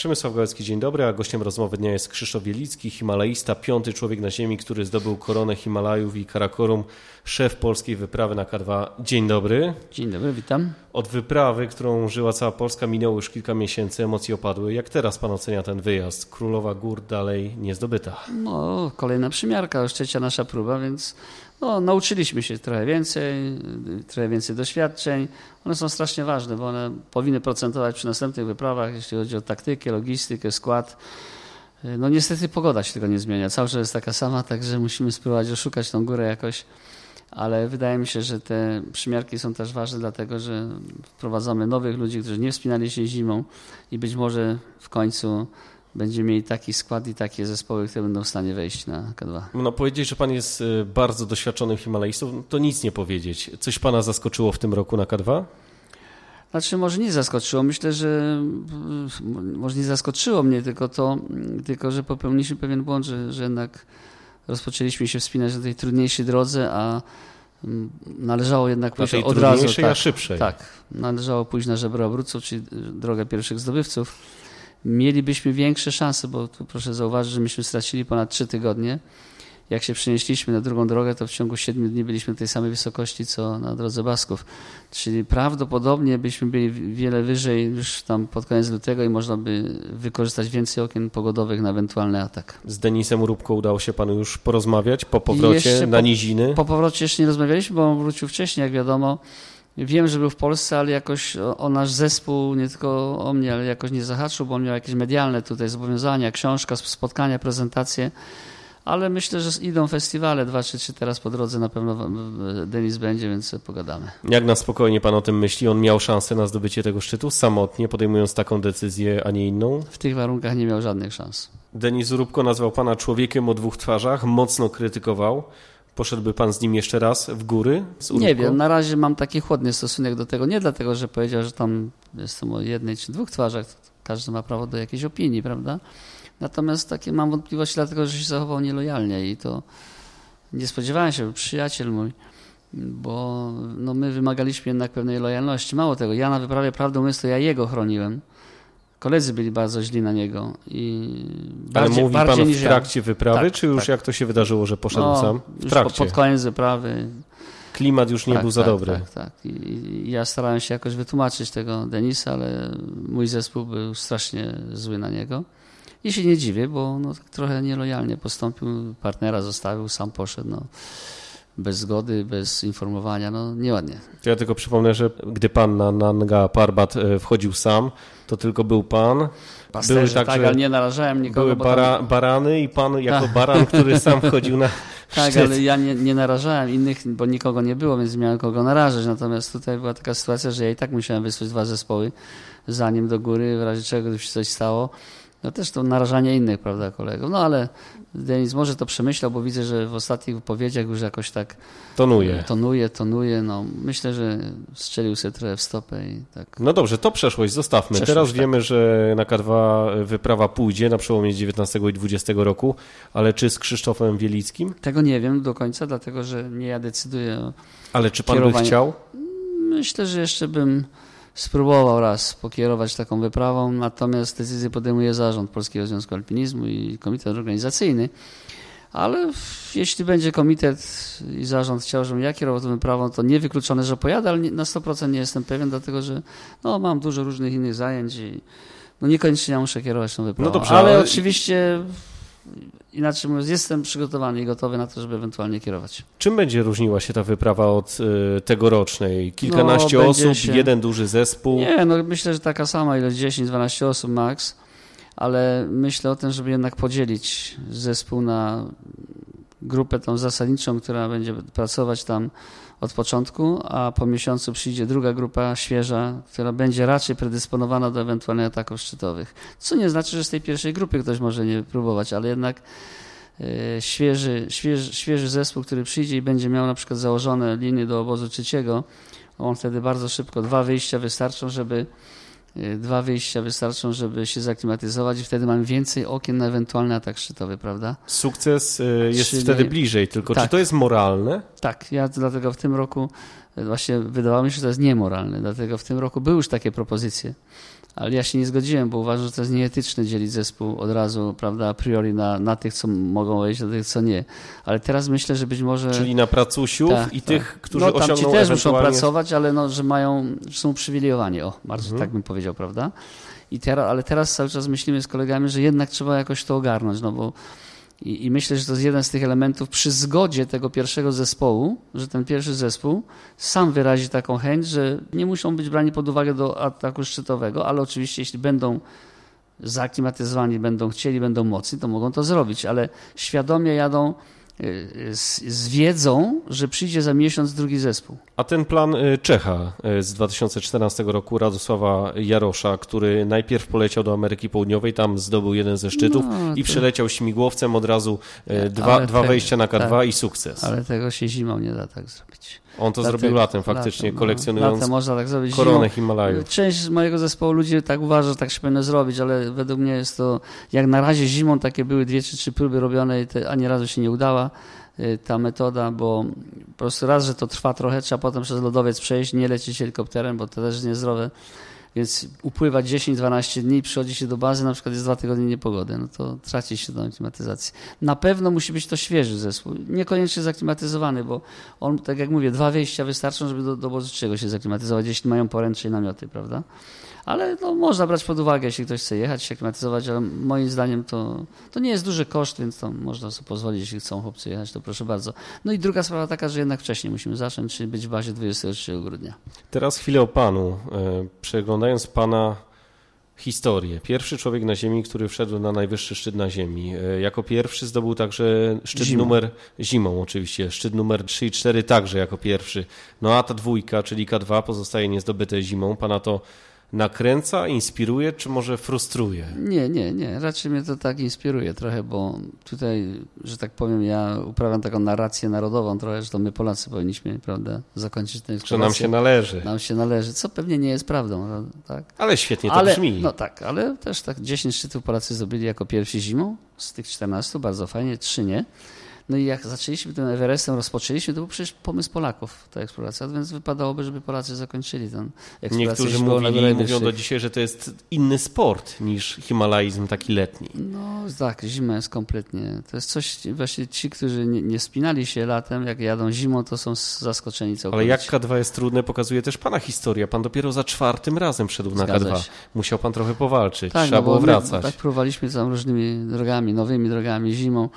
Przemysław Gałecki, dzień dobry, a gościem rozmowy dnia jest Krzysztof Wielicki, himalaista, piąty człowiek na ziemi, który zdobył koronę Himalajów i Karakorum, szef polskiej wyprawy na K2. Dzień dobry. Dzień dobry, witam. Od wyprawy, którą żyła cała Polska, minęło już kilka miesięcy, emocje opadły. Jak teraz pan ocenia ten wyjazd? Królowa Gór dalej nie zdobyta. No, kolejna przymiarka, już trzecia nasza próba, więc no, nauczyliśmy się trochę więcej, trochę więcej doświadczeń. One są strasznie ważne, bo one powinny procentować przy następnych wyprawach, jeśli chodzi o taktykę, logistykę, skład. No niestety pogoda się tego nie zmienia. Cały czas jest taka sama, także musimy spróbować oszukać tą górę jakoś. Ale wydaje mi się, że te przymiarki są też ważne, dlatego że wprowadzamy nowych ludzi, którzy nie wspinali się zimą i być może w końcu będziemy mieli taki skład i takie zespoły, które będą w stanie wejść na K2. No powiedzieć, że pan jest y, bardzo doświadczonym Himalajstą, to nic nie powiedzieć. Coś pana zaskoczyło w tym roku na K2? Znaczy może nie zaskoczyło, myślę, że może nie zaskoczyło mnie, tylko to, tylko że popełniliśmy pewien błąd, że, że jednak rozpoczęliśmy się wspinać na tej trudniejszej drodze, a należało jednak pójść od razu. Tak, szybszej. Tak, należało pójść na żebro obróców, czyli drogę pierwszych zdobywców mielibyśmy większe szanse, bo tu proszę zauważyć, że myśmy stracili ponad trzy tygodnie. Jak się przenieśliśmy na drugą drogę, to w ciągu siedmiu dni byliśmy tej samej wysokości, co na drodze Basków. Czyli prawdopodobnie byśmy byli wiele wyżej już tam pod koniec lutego i można by wykorzystać więcej okien pogodowych na ewentualny atak. Z Denisem Róbką udało się panu już porozmawiać po powrocie na po, niziny? Po powrocie jeszcze nie rozmawialiśmy, bo on wrócił wcześniej, jak wiadomo. Wiem, że był w Polsce, ale jakoś o, o, nasz zespół, nie tylko o mnie, ale jakoś nie zahaczył, bo on miał jakieś medialne tutaj zobowiązania, książka, spotkania, prezentacje. Ale myślę, że idą festiwale, dwa czy trzy teraz po drodze na pewno Denis będzie, więc pogadamy. Jak na spokojnie pan o tym myśli? On miał szansę na zdobycie tego szczytu samotnie, podejmując taką decyzję, a nie inną? W tych warunkach nie miał żadnych szans. Denis Róbko nazwał pana człowiekiem o dwóch twarzach, mocno krytykował. Poszedłby pan z nim jeszcze raz w góry? nie wiem, na razie mam taki chłodny stosunek do tego. Nie dlatego, że powiedział, że tam jestem o jednej czy dwóch twarzach. Każdy ma prawo do jakiejś opinii, prawda? Natomiast takie mam wątpliwości, dlatego że się zachował nielojalnie i to nie spodziewałem się, przyjaciel mój, bo no, my wymagaliśmy jednak pewnej lojalności. Mało tego, ja na wyprawie prawdę mówiąc, to ja jego chroniłem koledzy byli bardzo źli na niego. I Ale bardziej, mówi bardziej pan w trakcie ja. wyprawy, tak, czy już tak. jak to się wydarzyło, że poszedł no, sam? W trakcie. pod koniec wyprawy. Klimat już nie tak, był za tak, dobry. Tak, tak. I, ja starałem się jakoś wytłumaczyć tego Denisa, ale mój zespół był strasznie zły na niego. I się nie dziwię, bo no, trochę nielojalnie postąpił, partnera zostawił, sam poszedł. No bez zgody, bez informowania, no nieładnie. Ja tylko przypomnę, że gdy pan na Nanga Parbat e, wchodził sam, to tylko był pan. Pasterze, były tak, ale nie narażałem nikogo. Były bara, tam... barany i pan jako tak. baran, który sam wchodził na Tak, ale ja nie, nie narażałem innych, bo nikogo nie było, więc nie miałem kogo narażać. Natomiast tutaj była taka sytuacja, że ja i tak musiałem wysłać dwa zespoły, zanim do góry, w razie czego gdyby się coś stało. No też to narażanie innych, prawda, kolegów. No ale Denis może to przemyślał, bo widzę, że w ostatnich wypowiedziach już jakoś tak tonuje. Tonuje, tonuje. No, myślę, że strzelił sobie trochę w stopę i tak. No dobrze, to przeszłość, zostawmy. Przeszłość, Teraz tak. wiemy, że na K2 wyprawa pójdzie na przełomie 19 i 20 roku, ale czy z Krzysztofem Wielickim? Tego nie wiem do końca, dlatego że nie ja decyduję o Ale czy pan kierowaniu. by chciał? Myślę, że jeszcze bym spróbował raz pokierować taką wyprawą, natomiast decyzję podejmuje zarząd Polskiego Związku Alpinizmu i komitet organizacyjny. Ale jeśli będzie komitet i zarząd chciał, żebym ja kierował tą wyprawą, to niewykluczone, że pojadę, ale na 100% nie jestem pewien, dlatego że no, mam dużo różnych innych zajęć i no, niekoniecznie ja muszę kierować tą wyprawą. No dobrze, ale, ale oczywiście inaczej mówiąc, jestem przygotowany i gotowy na to, żeby ewentualnie kierować. Czym będzie różniła się ta wyprawa od y, tegorocznej? Kilkanaście no, osób, się... jeden duży zespół? Nie, no myślę, że taka sama ilość, 10-12 osób max, ale myślę o tym, żeby jednak podzielić zespół na grupę tą zasadniczą, która będzie pracować tam od początku, a po miesiącu przyjdzie druga grupa świeża, która będzie raczej predysponowana do ewentualnych ataków szczytowych. Co nie znaczy, że z tej pierwszej grupy ktoś może nie próbować, ale jednak e, świeży, świeży, świeży zespół, który przyjdzie i będzie miał na przykład założone linie do obozu trzeciego, on wtedy bardzo szybko, dwa wyjścia wystarczą, żeby dwa wyjścia wystarczą, żeby się zaklimatyzować i wtedy mamy więcej okien na ewentualny atak szczytowy, prawda? Sukces y, jest Czyli... wtedy bliżej, tylko tak. czy to jest moralne? Tak, ja dlatego w tym roku y, właśnie wydawało mi się, że to jest niemoralne, dlatego w tym roku były już takie propozycje, ale ja się nie zgodziłem, bo uważam, że to jest nieetyczne dzielić zespół od razu, prawda, a priori na, na tych, co mogą wejść, a tych, co nie. Ale teraz myślę, że być może... Czyli na pracusiów tak, i tak. tych, którzy no, tam osiągną ci też muszą pracować, ale no, że mają, że są uprzywilejowani, o, bardzo mhm. tak bym powiedział, prawda? I teraz, ale teraz cały czas myślimy z kolegami, że jednak trzeba jakoś to ogarnąć, no bo i, I, myślę, że to jest jeden z tych elementów przy zgodzie tego pierwszego zespołu, że ten pierwszy zespół sam wyrazi taką chęć, że nie muszą być brani pod uwagę do ataku szczytowego, ale oczywiście jeśli będą zaklimatyzowani, będą chcieli, będą mocni, to mogą to zrobić, ale świadomie jadą z, z, wiedzą, że przyjdzie za miesiąc drugi zespół. A ten plan y, Czecha y, z 2014 roku, Radosława Jarosza, który najpierw poleciał do Ameryki Południowej, tam zdobył jeden ze szczytów no, to... i przyleciał śmigłowcem od razu y, dwa, dwa wejścia na K2 tak, i sukces. Ale tego się zimą nie da tak zrobić. On to zrobił latem faktycznie, latem, no. kolekcjonując latem można tak zrobić koronę Himalaju. Część mojego zespołu ludzi tak uważa, że tak się powinno zrobić, ale według mnie jest to, jak na razie zimą takie były dwie czy trzy próby robione i te ani razu się nie udała y, ta metoda, bo po prostu raz, że to trwa trochę, trzeba potem przez lodowiec przejść, nie lecieć helikopterem, bo to też jest niezdrowe. Więc upływa 10-12 dni, przychodzi się do bazy, na przykład jest dwa tygodnie niepogody, no to traci się tą klimatyzację. Na pewno musi być to świeży zespół, niekoniecznie zaklimatyzowany, bo on, tak jak mówię, dwa wejścia wystarczą, żeby do, do czego się zaklimatyzować, jeśli mają poręcze i namioty, prawda? ale no, można brać pod uwagę, jeśli ktoś chce jechać, się klimatyzować, ale moim zdaniem to, to nie jest duży koszt, więc to można sobie pozwolić, jeśli chcą chłopcy jechać, to proszę bardzo. No i druga sprawa taka, że jednak wcześniej musimy zacząć, czyli być w bazie 23 grudnia. Teraz chwilę o Panu. E, przeglądając Pana historię. Pierwszy człowiek na Ziemi, który wszedł na najwyższy szczyt na Ziemi. E, jako pierwszy zdobył także szczyt zimą. numer zimą oczywiście. Szczyt numer 3 i 4 także jako pierwszy. No a ta dwójka, czyli K2 pozostaje niezdobyte zimą. Pana to nakręca, inspiruje, czy może frustruje? Nie, nie, nie. Raczej mnie to tak inspiruje trochę, bo tutaj, że tak powiem, ja uprawiam taką narrację narodową trochę, że to my Polacy powinniśmy, prawda, zakończyć tę Że nam się należy. Nam się należy, co pewnie nie jest prawdą, tak? Ale świetnie to ale, brzmi. No tak, ale też tak 10 szczytów Polacy zdobyli jako pierwsi zimą, z tych 14, bardzo fajnie, trzy nie. No i jak zaczęliśmy tym Everestem, rozpoczęliśmy, to był przecież pomysł Polaków, ta eksploracja, więc wypadałoby, żeby Polacy zakończyli tę eksplorację. Niektórzy mówili, mówią do dzisiaj, że to jest inny sport niż himalaizm taki letni. No tak, zima jest kompletnie. To jest coś, właśnie ci, którzy nie, nie spinali się latem, jak jadą zimą, to są zaskoczeni całkowicie. Ale jak K2 jest trudne, pokazuje też Pana historia. Pan dopiero za czwartym razem wszedł na Zgadza K2. Się. Musiał Pan trochę powalczyć, tak, trzeba no, było wracać. tak próbowaliśmy tam różnymi drogami, nowymi drogami, zimą.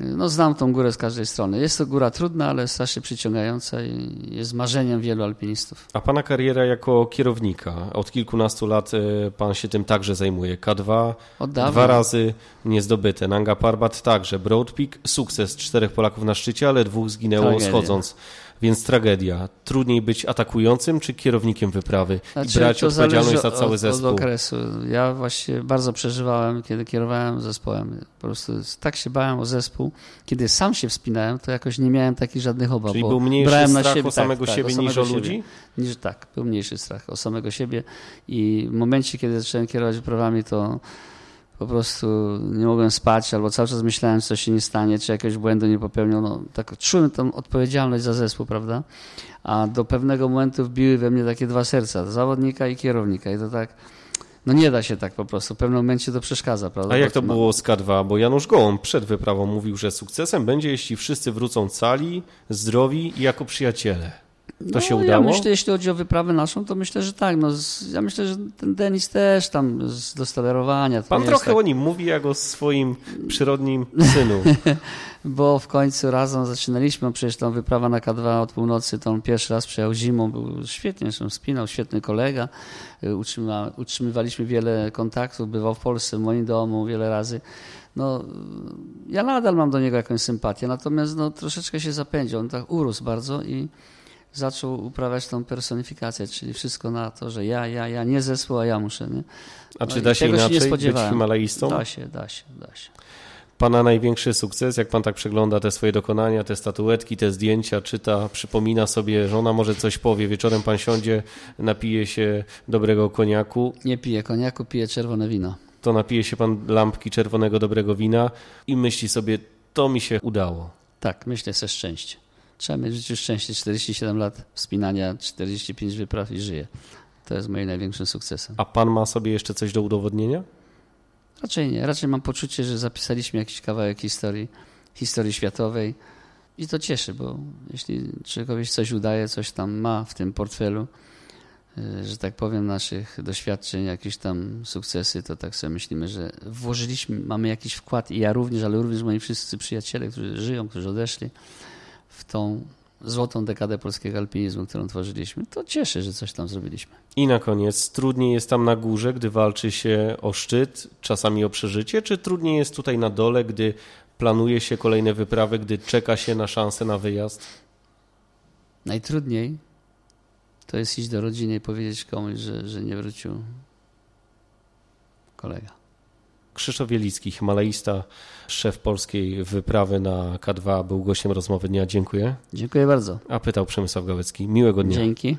No, znam tą górę z każdej strony. Jest to góra trudna, ale strasznie przyciągająca i jest marzeniem wielu alpinistów. A pana kariera jako kierownika? Od kilkunastu lat e, pan się tym także zajmuje. K2 dwa razy niezdobyte. Nanga Parbat także. Broad Peak sukces. Czterech Polaków na szczycie, ale dwóch zginęło Tragedia. schodząc więc tragedia. Trudniej być atakującym czy kierownikiem wyprawy znaczy, i brać odpowiedzialność za cały od, zespół? Od okresu. Ja właśnie bardzo przeżywałem, kiedy kierowałem zespołem. Po prostu tak się bałem o zespół. Kiedy sam się wspinałem, to jakoś nie miałem takich żadnych obaw. Czyli był mniejszy brałem strach na siebie, o samego tak, siebie tak, niż o ludzi? Niż, tak, był mniejszy strach o samego siebie i w momencie, kiedy zacząłem kierować wyprawami, to po prostu nie mogłem spać, albo cały czas myślałem, co się nie stanie, czy jakiegoś błędu nie popełnią. No, tak czułem tą odpowiedzialność za zespół, prawda? A do pewnego momentu wbiły we mnie takie dwa serca, zawodnika i kierownika. I to tak, no nie da się tak po prostu. W pewnym momencie to przeszkadza, prawda? A jak to było z K2? Bo Janusz Gołąb przed wyprawą mówił, że sukcesem będzie, jeśli wszyscy wrócą cali, zdrowi i jako przyjaciele. To no, się udało? Ja myślę, jeśli chodzi o wyprawę naszą, to myślę, że tak. No, ja myślę, że ten Denis też tam z, do sterowania. Pan trochę tak... o nim mówi jak o swoim przyrodnim synu. Bo w końcu razem zaczynaliśmy, przecież tą wyprawę na K2 od północy, to on pierwszy raz przyjechał zimą, był świetnie się spinał, świetny kolega. Utrzyma, utrzymywaliśmy wiele kontaktów, bywał w Polsce, w moim domu wiele razy no, ja nadal mam do niego jakąś sympatię, natomiast no, troszeczkę się zapędził. On tak urósł bardzo i zaczął uprawiać tą personifikację, czyli wszystko na to, że ja, ja, ja, nie zespół, a ja muszę. Nie? A czy no da się inaczej się być himalaistą? Da się, da się, da się. Pana największy sukces, jak pan tak przegląda te swoje dokonania, te statuetki, te zdjęcia, czyta, przypomina sobie, żona może coś powie, wieczorem pan siądzie, napije się dobrego koniaku. Nie pije koniaku, pije czerwone wino. To napije się pan lampki czerwonego dobrego wina i myśli sobie, to mi się udało. Tak, myślę ze szczęście. Trzeba mieć w życiu szczęście. 47 lat wspinania, 45 wypraw i żyje. To jest moim największym sukcesem. A pan ma sobie jeszcze coś do udowodnienia? Raczej nie. Raczej mam poczucie, że zapisaliśmy jakiś kawałek historii, historii światowej i to cieszy, bo jeśli czegoś coś udaje, coś tam ma w tym portfelu, y, że tak powiem, naszych doświadczeń, jakieś tam sukcesy, to tak sobie myślimy, że włożyliśmy, mamy jakiś wkład i ja również, ale również moi wszyscy przyjaciele, którzy żyją, którzy odeszli w tą złotą dekadę polskiego alpinizmu, którą tworzyliśmy, to cieszę, że coś tam zrobiliśmy. I na koniec, trudniej jest tam na górze, gdy walczy się o szczyt, czasami o przeżycie, czy trudniej jest tutaj na dole, gdy planuje się kolejne wyprawy, gdy czeka się na szansę na wyjazd? Najtrudniej to jest iść do rodziny i powiedzieć komuś, że, że nie wrócił kolega. Krzysztof Wielicki, himalaista, szef polskiej wyprawy na K2, był gościem rozmowy dnia. Dziękuję. Dziękuję bardzo. A pytał Przemysław Gałecki. Miłego dnia. Dzięki.